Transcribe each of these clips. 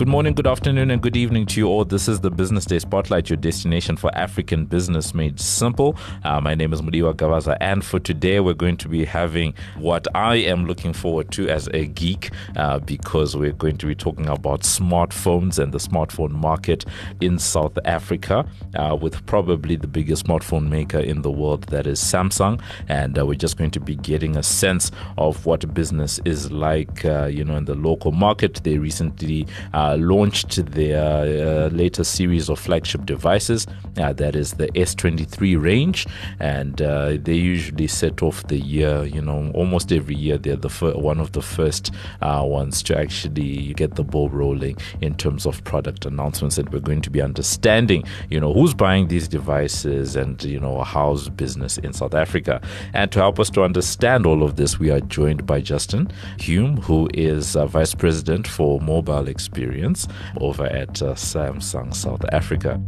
Good morning, good afternoon, and good evening to you all. This is the Business Day Spotlight, your destination for African business made simple. Uh, my name is Mudiwa Gavaza, and for today, we're going to be having what I am looking forward to as a geek uh, because we're going to be talking about smartphones and the smartphone market in South Africa uh, with probably the biggest smartphone maker in the world, that is Samsung. And uh, we're just going to be getting a sense of what business is like, uh, you know, in the local market. They recently uh, uh, launched their uh, latest series of flagship devices. Uh, that is the S23 range, and they usually set off the year. You know, almost every year they're the fir- one of the first ones to actually get the ball rolling in terms of product announcements. And we're going to be understanding, you know, who's buying these devices and you know how's business in South Africa. And to help us to understand all of this, we are joined by Justin Hume, who is uh, Vice President for Mobile Experience experience over at uh, Samsung South Africa.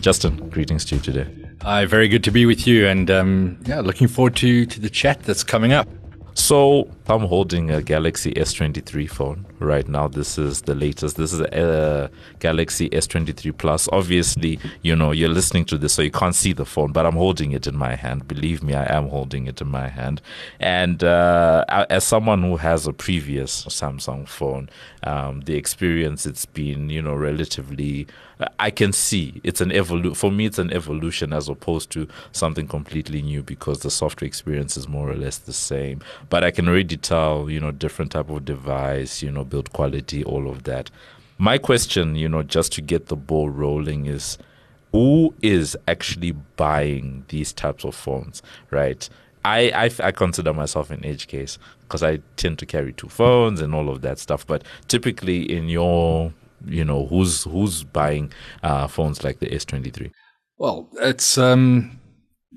Justin, greetings to you today. Hi, very good to be with you, and um, yeah, looking forward to to the chat that's coming up. So I'm holding a Galaxy S23 phone right now. This is the latest. This is a Galaxy S23 Plus. Obviously, you know, you're listening to this, so you can't see the phone, but I'm holding it in my hand. Believe me, I am holding it in my hand. And uh, as someone who has a previous Samsung phone, um, the experience it's been, you know, relatively. I can see it's an evolution. For me, it's an evolution as opposed to something completely new because the software experience is more or less the same. But I can already digital, you know, different type of device, you know, build quality, all of that. My question, you know, just to get the ball rolling is who is actually buying these types of phones, right? I, I, I consider myself an edge case because I tend to carry two phones and all of that stuff. But typically, in your, you know, who's who's buying uh, phones like the S23? Well, it's um,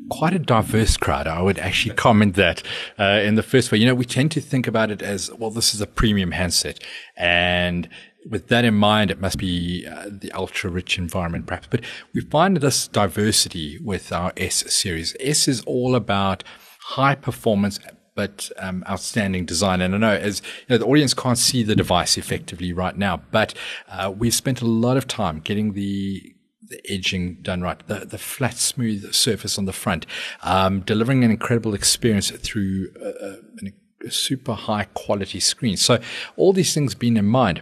quite a diverse crowd. I would actually comment that uh, in the first way. You know, we tend to think about it as well. This is a premium handset, and with that in mind, it must be uh, the ultra rich environment, perhaps. But we find this diversity with our S series. S is all about high performance. But um, outstanding design, and I know as you know, the audience can't see the device effectively right now, but uh, we've spent a lot of time getting the the edging done right, the, the flat, smooth surface on the front, um, delivering an incredible experience through a, a, a super high quality screen. So all these things being in mind,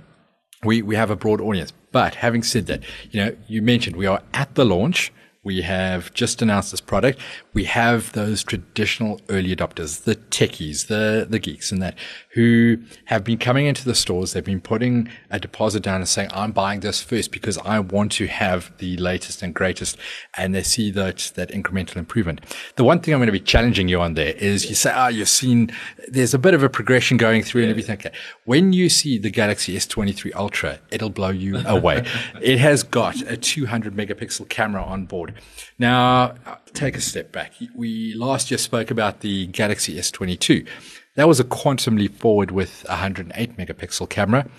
we, we have a broad audience. But having said that, you know, you mentioned we are at the launch. We have just announced this product. We have those traditional early adopters, the techies, the, the geeks and that who have been coming into the stores. They've been putting a deposit down and saying, I'm buying this first because I want to have the latest and greatest. And they see that, that incremental improvement. The one thing I'm going to be challenging you on there is you say, ah, oh, you've seen there's a bit of a progression going through and everything. Okay. When you see the Galaxy S23 Ultra, it'll blow you away. it has got a 200 megapixel camera on board. Now, take a step back. We last year spoke about the Galaxy S22. That was a quantum leap forward with a 108 megapixel camera.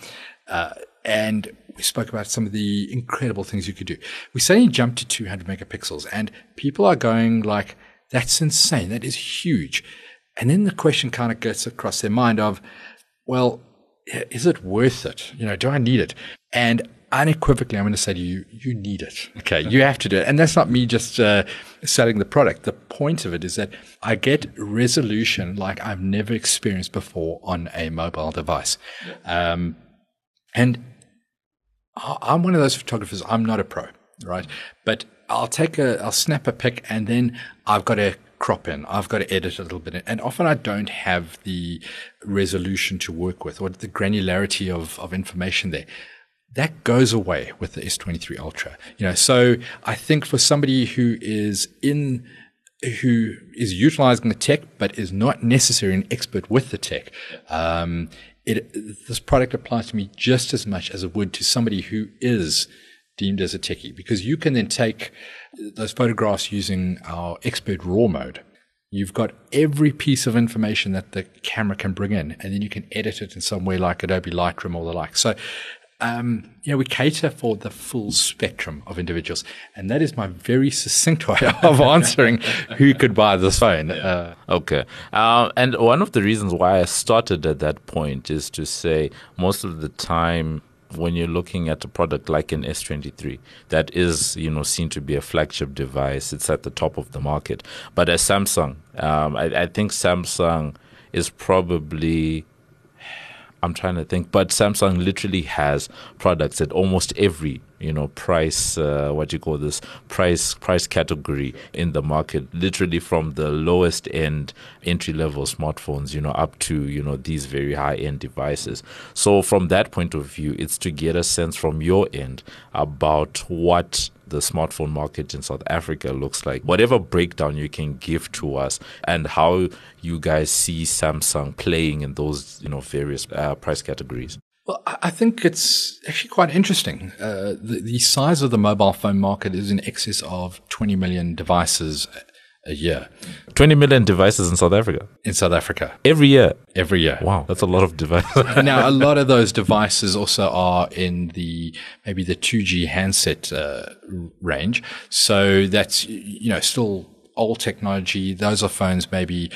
Uh, and we spoke about some of the incredible things you could do. We suddenly jumped to 200 megapixels and people are going like, that's insane. That is huge. And then the question kind of gets across their mind of, well, is it worth it? You know, do I need it? And unequivocally, I'm going to say to you, you need it. Okay. You have to do it. And that's not me just uh, selling the product. The point of it is that I get resolution like I've never experienced before on a mobile device. Um, and I'm one of those photographers. I'm not a pro, right? But I'll take a, I'll snap a pic and then I've got to crop in. I've got to edit a little bit. And often I don't have the resolution to work with or the granularity of, of information there that goes away with the S23 Ultra. You know, so I think for somebody who is in who is utilizing the tech but is not necessarily an expert with the tech, um, it, this product applies to me just as much as it would to somebody who is deemed as a techie because you can then take those photographs using our expert raw mode. You've got every piece of information that the camera can bring in, and then you can edit it in some way like Adobe Lightroom or the like. So um, you know, we cater for the full spectrum of individuals. And that is my very succinct way of answering who could buy this phone. Uh, Okay. Uh, and one of the reasons why I started at that point is to say most of the time when you're looking at a product like an S23 that is, you know, seen to be a flagship device, it's at the top of the market. But as Samsung, um, I, I think Samsung is probably I'm trying to think, but Samsung literally has products at almost every you know price uh, what you call this price price category in the market literally from the lowest end entry level smartphones you know up to you know these very high end devices so from that point of view it's to get a sense from your end about what the smartphone market in South Africa looks like. Whatever breakdown you can give to us and how you guys see Samsung playing in those, you know, various uh, price categories. Well, I think it's actually quite interesting. Uh, the, the size of the mobile phone market is in excess of 20 million devices a year. 20 million devices in South Africa? In South Africa. Every year? Every year. Wow, that's a lot of devices. now, a lot of those devices also are in the maybe the 2G handset uh, range. So that's, you know, still old technology. Those are phones maybe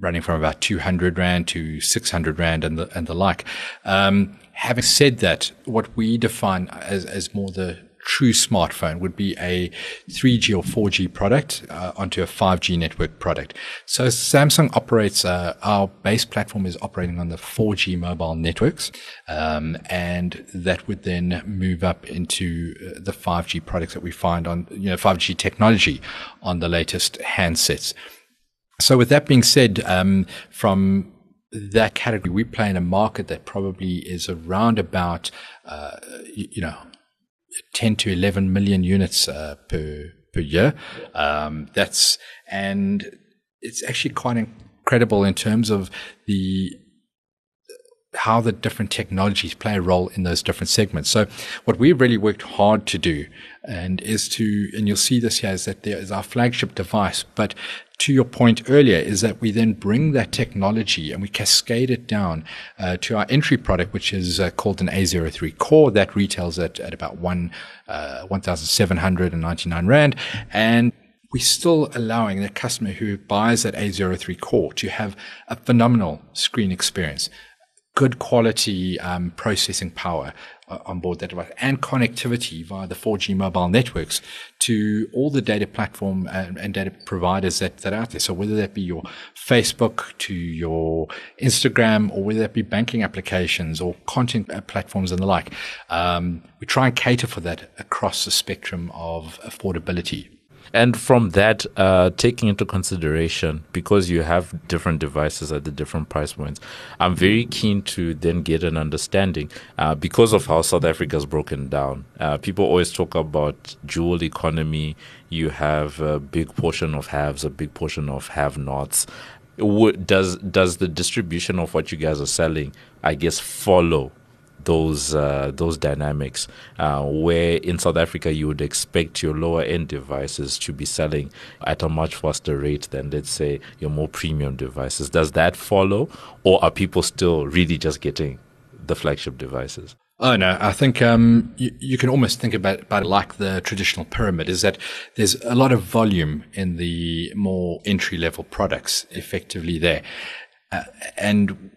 running from about 200 Rand to 600 Rand and the, and the like. Um, having said that, what we define as, as more the true smartphone would be a 3G or 4G product uh, onto a 5G network product. So Samsung operates, uh, our base platform is operating on the 4G mobile networks. Um, and that would then move up into uh, the 5G products that we find on, you know, 5G technology on the latest handsets. So with that being said, um, from that category, we play in a market that probably is around about, uh, you, you, know, 10 to 11 million units uh, per per year. Um, that's and it's actually quite incredible in terms of the how the different technologies play a role in those different segments. So what we've really worked hard to do and is to, and you'll see this here is that there is our flagship device, but to your point earlier is that we then bring that technology and we cascade it down uh, to our entry product, which is uh, called an A03 Core that retails at, at about one, uh, 1,799 Rand. And we're still allowing the customer who buys that A03 Core to have a phenomenal screen experience good quality um, processing power uh, on board that device and connectivity via the 4G mobile networks to all the data platform and, and, data providers that, that are out there. So whether that be your Facebook to your Instagram or whether that be banking applications or content uh, platforms and the like, um, we try and cater for that across the spectrum of affordability. And from that, uh, taking into consideration, because you have different devices at the different price points, I'm very keen to then get an understanding uh, because of how South Africa is broken down. Uh, people always talk about dual economy. You have a big portion of haves, a big portion of have-nots. Does does the distribution of what you guys are selling, I guess, follow those uh, those dynamics. Uh, where in South Africa you would expect your lower end devices to be selling at a much faster rate than let's say your more premium devices. Does that follow, or are people still really just getting the flagship devices? Oh no, I think um, you, you, can almost think about, about it like the traditional pyramid. Is that there's a lot of volume in the more entry level products, effectively there, uh, and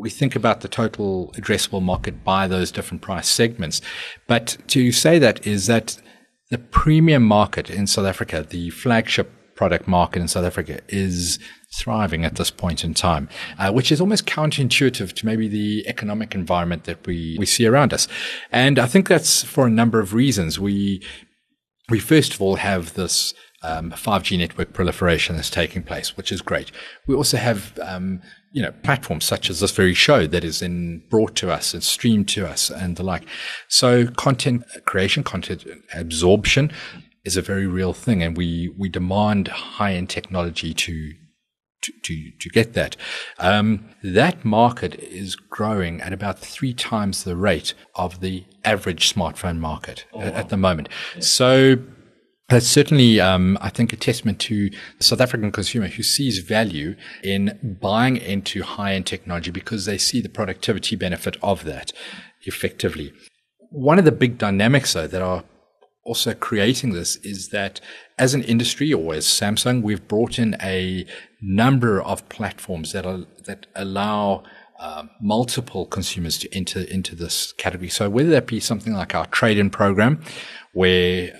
we think about the total addressable market by those different price segments. But to say that is that the premium market in South Africa, the flagship product market in South Africa is thriving at this point in time, uh, which is almost counterintuitive to maybe the economic environment that we, we see around us. And I think that's for a number of reasons. We, we first of all have this um, 5G network proliferation that's taking place, which is great. We also have um, you know, platforms such as this very show that is then brought to us and streamed to us and the like. So content creation, content absorption is a very real thing. And we, we demand high end technology to, to, to, to get that. Um, that market is growing at about three times the rate of the average smartphone market oh, wow. at, at the moment. Yeah. So that's certainly, um, I think, a testament to the South African consumer who sees value in buying into high end technology because they see the productivity benefit of that effectively. one of the big dynamics, though, that are also creating this is that as an industry or as Samsung, we've brought in a number of platforms that are that allow uh, multiple consumers to enter into this category. So whether that be something like our trade-in program, where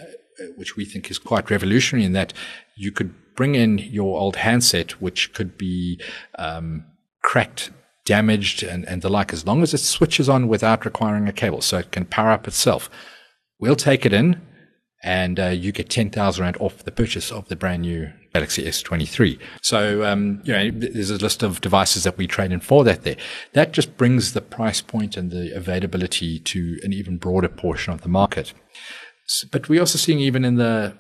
which we think is quite revolutionary in that you could bring in your old handset, which could be um, cracked damaged and, and the like, as long as it switches on without requiring a cable, so it can power up itself. We'll take it in and uh, you get 10,000 Rand off the purchase of the brand new Galaxy S23. So, um, you know, there's a list of devices that we trade in for that there. That just brings the price point and the availability to an even broader portion of the market. But we're also seeing even in the,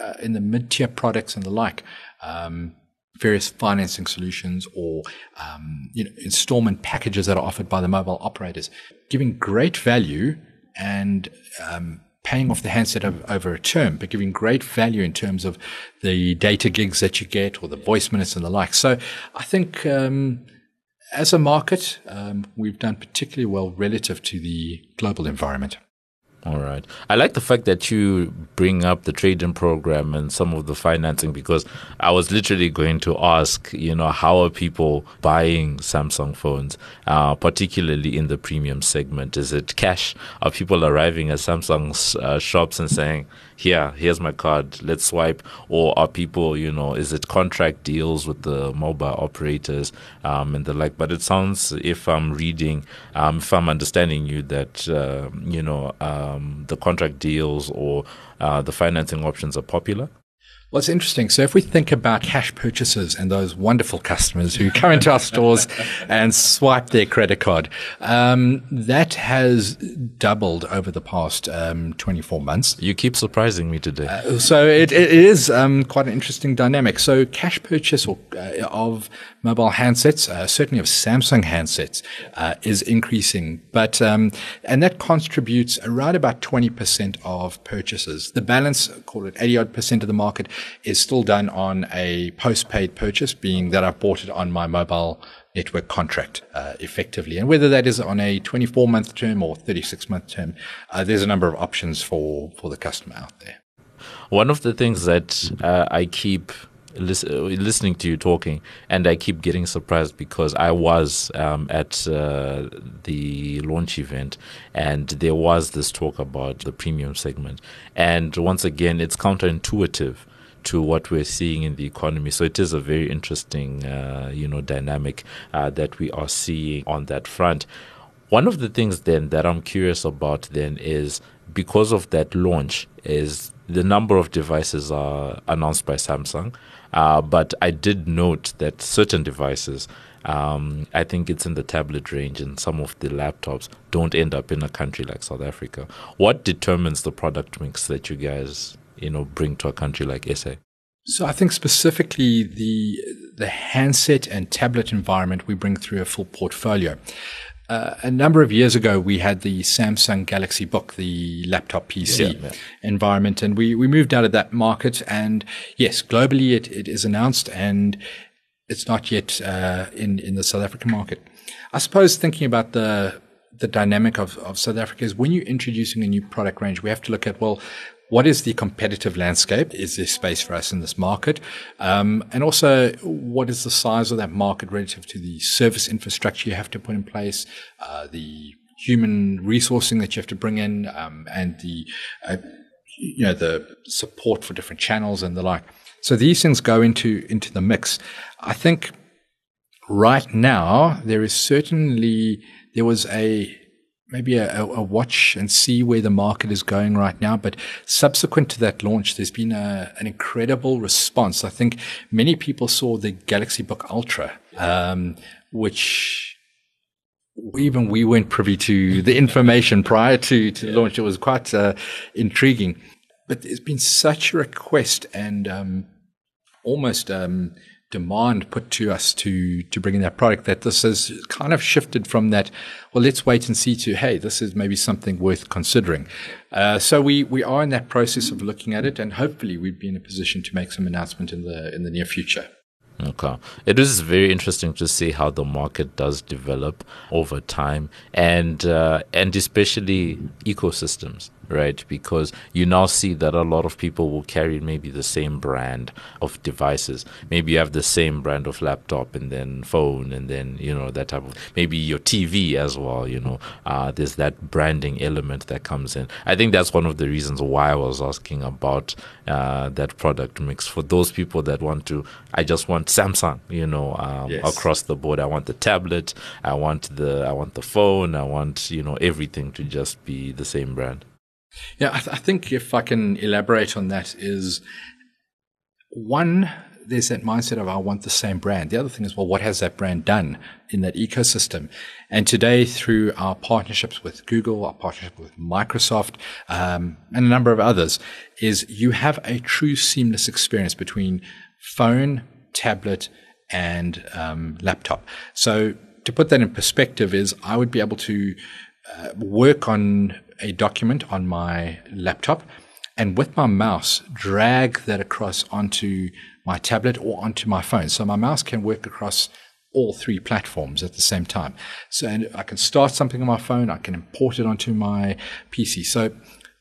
uh, in the mid-tier products and the like, um, various financing solutions or um, you know, installment packages that are offered by the mobile operators, giving great value and um, paying off the handset over a term, but giving great value in terms of the data gigs that you get or the voice minutes and the like. So I think um, as a market, um, we've done particularly well relative to the global environment. All right. I like the fact that you bring up the trading program and some of the financing because I was literally going to ask, you know, how are people buying Samsung phones, uh, particularly in the premium segment? Is it cash? Are people arriving at Samsung's uh, shops and saying, here, here's my card, let's swipe? Or are people, you know, is it contract deals with the mobile operators um, and the like? But it sounds, if I'm reading, um, if I'm understanding you, that, uh, you know, um, the contract deals or uh, the financing options are popular? Well, it's interesting. So if we think about cash purchases and those wonderful customers who come into our stores and swipe their credit card, um, that has doubled over the past um, 24 months. You keep surprising me today. Uh, so it, it is um, quite an interesting dynamic. So cash purchase or, uh, of mobile handsets, uh, certainly of Samsung handsets, uh, is increasing. But um, and that contributes around about 20% of purchases. The balance, call it 80 odd percent of the market, is still done on a postpaid purchase, being that I've bought it on my mobile network contract uh, effectively. And whether that is on a 24 month term or 36 month term, uh, there's a number of options for, for the customer out there. One of the things that uh, I keep lis- uh, listening to you talking, and I keep getting surprised because I was um, at uh, the launch event, and there was this talk about the premium segment, and once again, it's counterintuitive to what we're seeing in the economy. So it is a very interesting, uh, you know, dynamic uh, that we are seeing on that front. One of the things then that I'm curious about then is because of that launch is the number of devices are announced by Samsung. Uh, but I did note that certain devices, um, I think it's in the tablet range and some of the laptops, don't end up in a country like South Africa. What determines the product mix that you guys, you know, bring to a country like SA? So I think specifically the the handset and tablet environment we bring through a full portfolio. Uh, a number of years ago, we had the Samsung Galaxy Book, the laptop PC yeah, yeah. environment, and we, we moved out of that market. And yes, globally, it, it is announced, and it's not yet uh, in in the South African market. I suppose thinking about the the dynamic of, of South Africa is when you're introducing a new product range, we have to look at well, what is the competitive landscape? Is there space for us in this market? Um, and also, what is the size of that market relative to the service infrastructure you have to put in place, uh, the human resourcing that you have to bring in, um, and the uh, you know the support for different channels and the like. So these things go into into the mix. I think right now there is certainly there was a maybe a, a, watch and see where the market is going right now. But subsequent to that launch, there's been a, an incredible response. I think many people saw the Galaxy Book Ultra, um, which even we weren't privy to the information prior to, to yeah. launch. It was quite uh, intriguing. But there's been such a request and um, almost um, demand put to us to to bring in that product that this has kind of shifted from that well let's wait and see to hey this is maybe something worth considering. Uh, so we we are in that process of looking at it and hopefully we'd be in a position to make some announcement in the in the near future Okay. It is very interesting to see how the market does develop over time and uh, and especially ecosystems right? Because you now see that a lot of people will carry maybe the same brand of devices. Maybe you have the same brand of laptop and then phone and then, you know, that type of maybe your TV as well, you know. Uh, there's that branding element that comes in. I think that's one of the reasons why I was asking about uh, that product mix for those people that want to, I just want Samsung, you know, um, yes. across the board. I want the tablet, I want the, I want the phone, I want, you know, everything to just be the same brand. Yeah, I, th- I think if I can elaborate on that is one, there's that mindset of I want the same brand. The other thing is, well, what has that brand done in that ecosystem? And today, through our partnerships with Google, our partnership with Microsoft, um, and a number of others, is you have a true seamless experience between phone, tablet, and um, laptop. So to put that in perspective, is I would be able to uh, work on a document on my laptop and with my mouse drag that across onto my tablet or onto my phone. So my mouse can work across all three platforms at the same time. So and I can start something on my phone, I can import it onto my PC. So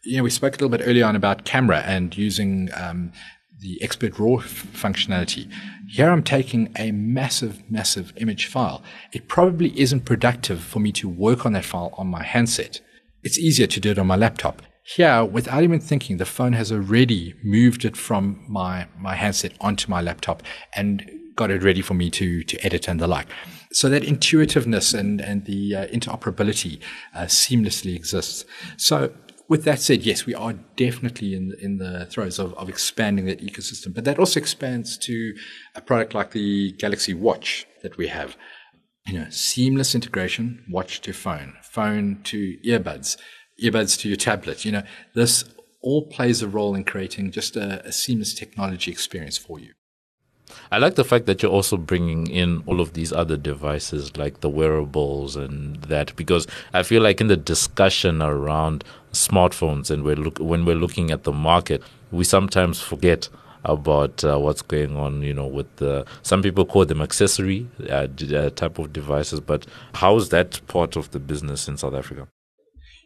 you know, we spoke a little bit earlier on about camera and using um, the expert raw f- functionality. Here I'm taking a massive, massive image file. It probably isn't productive for me to work on that file on my handset it's easier to do it on my laptop. Here, without even thinking, the phone has already moved it from my, my handset onto my laptop and got it ready for me to, to edit and the like. So that intuitiveness and, and the uh, interoperability uh, seamlessly exists. So with that said, yes, we are definitely in in the throes of, of expanding that ecosystem, but that also expands to a product like the Galaxy Watch that we have you know, seamless integration, watch to phone, phone to earbuds, earbuds to your tablet. You know, this all plays a role in creating just a, a seamless technology experience for you. I like the fact that you're also bringing in all of these other devices like the wearables and that because I feel like in the discussion around smartphones and we're look, when we're looking at the market, we sometimes forget about uh, what's going on, you know, with the, some people call them accessory uh, uh, type of devices, but how is that part of the business in South Africa?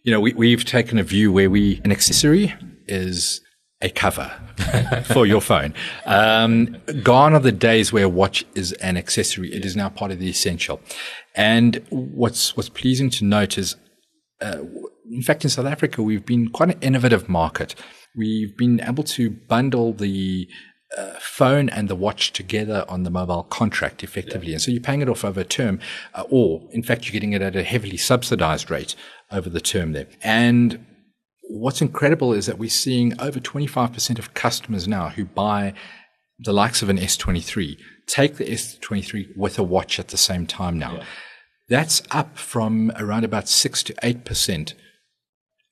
You know, we, we've taken a view where we, an accessory is a cover for your phone. Um, gone are the days where a watch is an accessory. It is now part of the essential. And what's, what's pleasing to note is, uh, in fact, in South Africa, we've been quite an innovative market we've been able to bundle the uh, phone and the watch together on the mobile contract effectively. Yeah. And so you're paying it off over a term, uh, or in fact, you're getting it at a heavily subsidized rate over the term there. And what's incredible is that we're seeing over 25% of customers now who buy the likes of an S23 take the S23 with a watch at the same time now. Yeah. That's up from around about 6 to 8%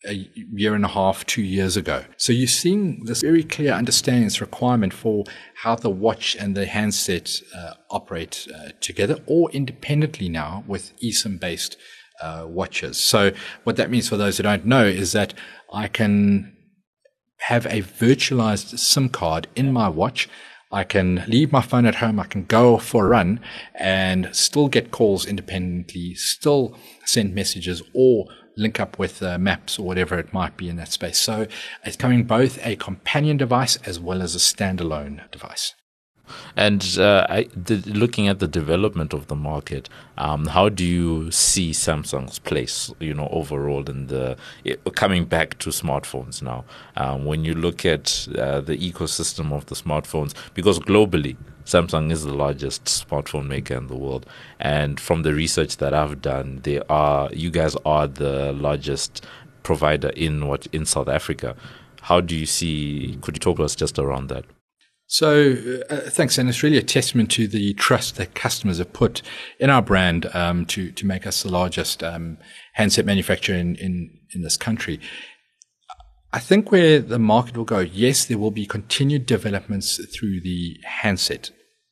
a year and a half, two years ago. So you're seeing this very clear understanding, this requirement for how the watch and the handset uh, operate uh, together or independently now with eSIM based uh, watches. So what that means for those who don't know is that I can have a virtualized SIM card in my watch. I can leave my phone at home. I can go for a run and still get calls independently, still send messages or link up with uh, maps or whatever it might be in that space. So it's coming both a companion device as well as a standalone device. And uh, I, the, looking at the development of the market, um, how do you see Samsung's place, you know, overall in the it, coming back to smartphones now? Um, when you look at uh, the ecosystem of the smartphones, because globally Samsung is the largest smartphone maker in the world, and from the research that I've done, they are you guys are the largest provider in what in South Africa. How do you see? Could you talk to us just around that? So, uh, thanks, and it's really a testament to the trust that customers have put in our brand um, to to make us the largest um, handset manufacturer in, in in this country. I think where the market will go, yes, there will be continued developments through the handset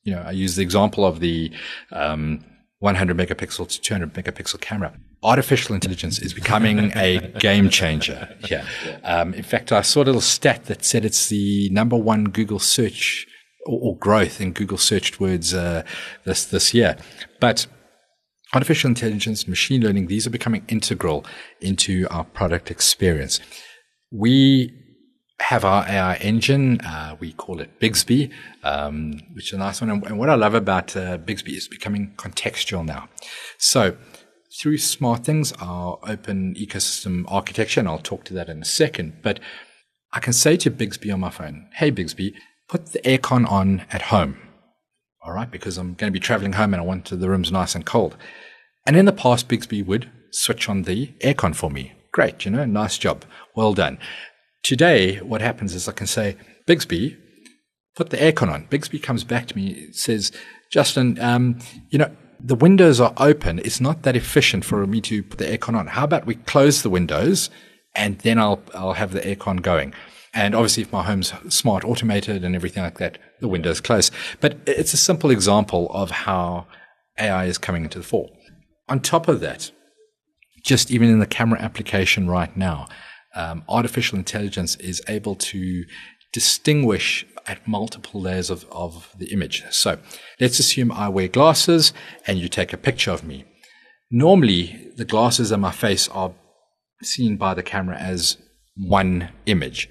you know, I use the example of the um, 100 megapixel to 200 megapixel camera. Artificial intelligence is becoming a game changer here. Um, in fact, I saw a little stat that said it's the number one Google search or, or growth in Google searched words uh, this this year. But artificial intelligence, machine learning, these are becoming integral into our product experience. We have our AI engine. Uh, we call it Bixby, um, which is a nice one. And, what I love about uh, Bixby is becoming contextual now. So through Smart Things, our open ecosystem architecture, and I'll talk to that in a second, but I can say to Bixby on my phone, Hey, Bixby, put the aircon on at home. All right. Because I'm going to be traveling home and I want the rooms nice and cold. And in the past, Bixby would switch on the aircon for me. Great. You know, nice job. Well done. Today, what happens is I can say, Bixby, put the aircon on. Bixby comes back to me, says, Justin, um, you know, the windows are open. It's not that efficient for me to put the aircon on. How about we close the windows and then I'll, I'll have the aircon going. And obviously, if my home's smart, automated, and everything like that, the window's close. But it's a simple example of how AI is coming into the fore. On top of that, just even in the camera application right now, um, artificial intelligence is able to distinguish at multiple layers of, of the image. So let's assume I wear glasses and you take a picture of me. Normally, the glasses and my face are seen by the camera as one image.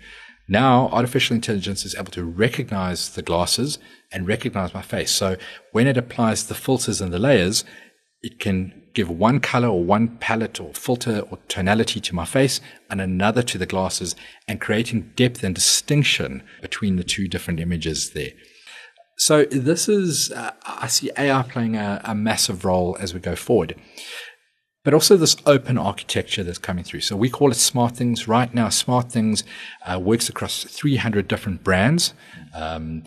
Now, artificial intelligence is able to recognize the glasses and recognize my face. So when it applies the filters and the layers, it can give one color or one palette or filter or tonality to my face and another to the glasses and creating depth and distinction between the two different images there. So this is, uh, I see AI playing a, a massive role as we go forward but also this open architecture that's coming through. So we call it Smart Things. Right now, Smart Things uh, works across 300 different brands, um,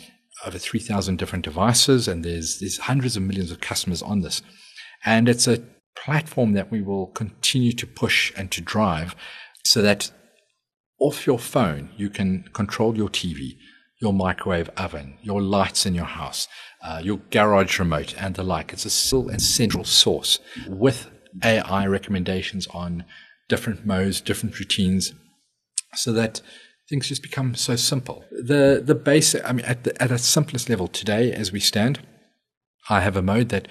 over 3,000 different devices, and there's, there's hundreds of millions of customers on this. And it's a platform that we will continue to push and to drive so that off your phone, you can control your TV, your microwave oven, your lights in your house, uh, your garage remote, and the like. It's a still and central source with AI recommendations on different modes, different routines, so that things just become so simple. The the basic, I mean, at the at a simplest level today, as we stand, I have a mode that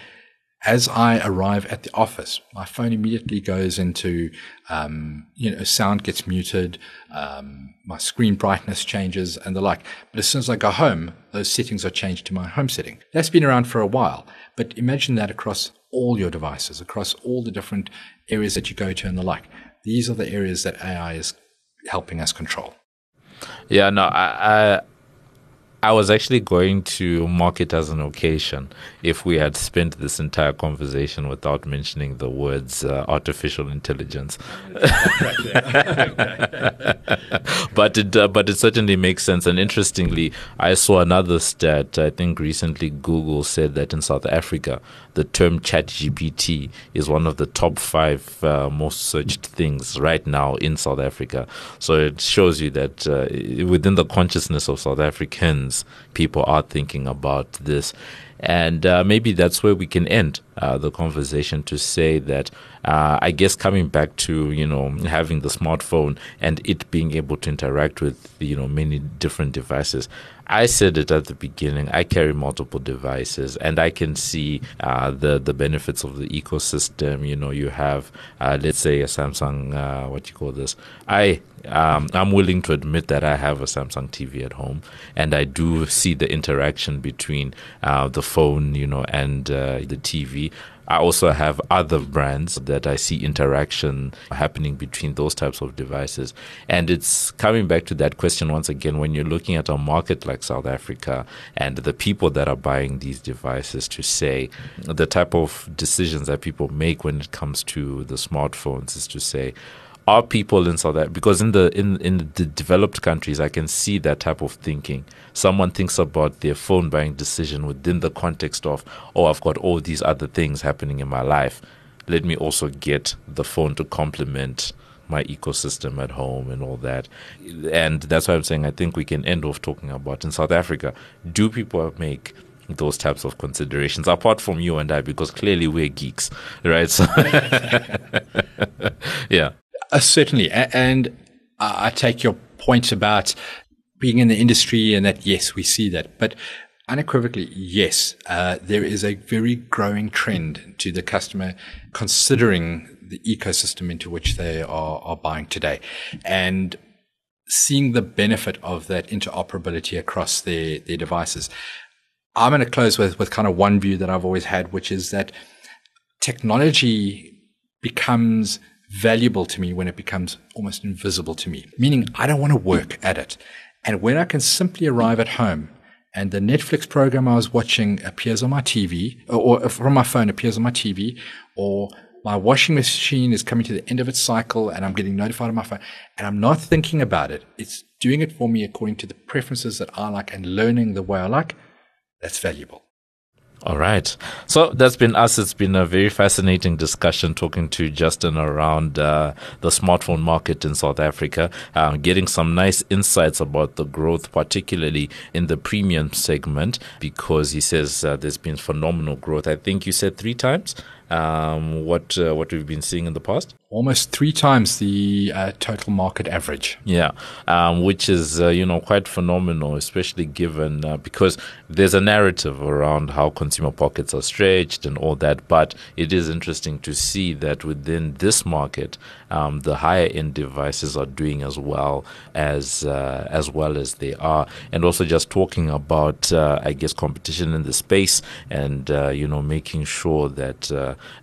as I arrive at the office, my phone immediately goes into, um, you know, sound gets muted, um, my screen brightness changes and the like. But as soon as I go home, those settings are changed to my home setting. That's been around for a while, but imagine that across all your devices, across all the different areas that you go to and the like. These are the areas that AI is helping us control. Yeah, no, I, I I was actually going to mark it as an occasion if we had spent this entire conversation without mentioning the words uh, artificial intelligence. but it uh, but it certainly makes sense. And interestingly, I saw another stat. I think recently Google said that in South Africa, the term ChatGPT is one of the top five uh, most searched things right now in South Africa. So it shows you that uh, within the consciousness of South Africans people are thinking about this. And uh, maybe that's where we can end uh, the conversation to say that uh, I guess coming back to you know having the smartphone and it being able to interact with you know many different devices. I said it at the beginning. I carry multiple devices, and I can see uh, the the benefits of the ecosystem. You know, you have uh, let's say a Samsung. Uh, what you call this? I um, I'm willing to admit that I have a Samsung TV at home, and I do see the interaction between uh, the phone, you know, and uh, the TV. I also have other brands that I see interaction happening between those types of devices. And it's coming back to that question once again when you're looking at a market like South Africa and the people that are buying these devices to say the type of decisions that people make when it comes to the smartphones is to say, are people in South Africa because in the in in the developed countries I can see that type of thinking. Someone thinks about their phone buying decision within the context of oh I've got all these other things happening in my life. Let me also get the phone to complement my ecosystem at home and all that. And that's why I'm saying I think we can end off talking about in South Africa. Do people make those types of considerations apart from you and I because clearly we're geeks, right? So yeah. Uh, certainly. And I take your point about being in the industry and that, yes, we see that. But Unequivocally, yes. Uh, there is a very growing trend to the customer considering the ecosystem into which they are, are buying today and seeing the benefit of that interoperability across their, their devices. I'm going to close with, with kind of one view that I've always had, which is that technology becomes valuable to me when it becomes almost invisible to me, meaning I don't want to work at it. And when I can simply arrive at home and the Netflix program I was watching appears on my TV or, or from my phone appears on my TV or my washing machine is coming to the end of its cycle and I'm getting notified on my phone and I'm not thinking about it. It's doing it for me according to the preferences that I like and learning the way I like. That's valuable. All right. So that's been us. It's been a very fascinating discussion talking to Justin around uh, the smartphone market in South Africa, uh, getting some nice insights about the growth, particularly in the premium segment, because he says uh, there's been phenomenal growth. I think you said three times um, what uh, what we've been seeing in the past. Almost three times the uh, total market average. Yeah, um, which is uh, you know quite phenomenal, especially given uh, because there's a narrative around how consumer pockets are stretched and all that. But it is interesting to see that within this market, um, the higher end devices are doing as well as uh, as well as they are, and also just talking about uh, I guess competition in the space and you know making sure that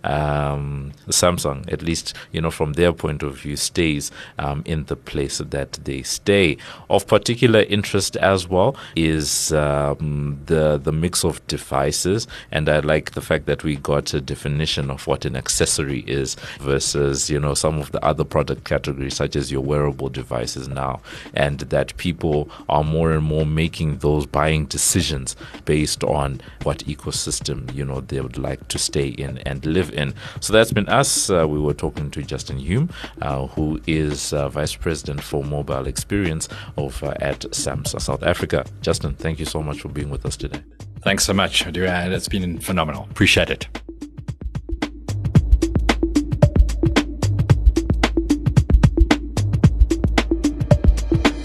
um, Samsung, at least you know from their point of view, stays um, in the place that they stay. Of particular interest as well is um, the the mix of devices, and I like the fact that we got a definition of what an accessory is versus you know some of the other product categories such as your wearable devices now, and that people are more and more making those buying decisions based on what ecosystem you know they would like to stay in and live in. So that's been us. Uh, we were talking to Justin Hume, uh, who is uh, Vice President for Mobile Experience over at Samsung South Africa. Justin, thank you so much for being with us today. Thanks so much, Adria It's been phenomenal. Appreciate it.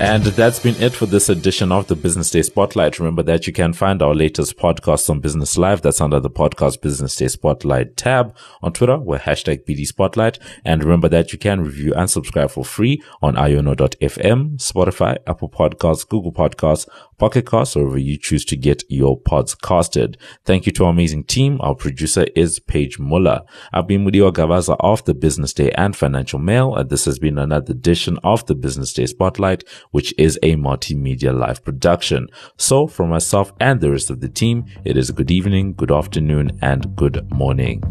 And that's been it for this edition of the Business Day Spotlight. Remember that you can find our latest podcast on Business Live. That's under the podcast Business Day Spotlight tab. On Twitter, we're hashtag BD Spotlight. And remember that you can review and subscribe for free on iono.fm, Spotify, Apple Podcasts, Google Podcasts, Pocket Casts, or wherever you choose to get your pods casted. Thank you to our amazing team. Our producer is Paige Muller. I've been Mudiwa Gavaza of the Business Day and Financial Mail. And this has been another edition of the Business Day Spotlight which is a multimedia live production. So for myself and the rest of the team, it is good evening, good afternoon, and good morning.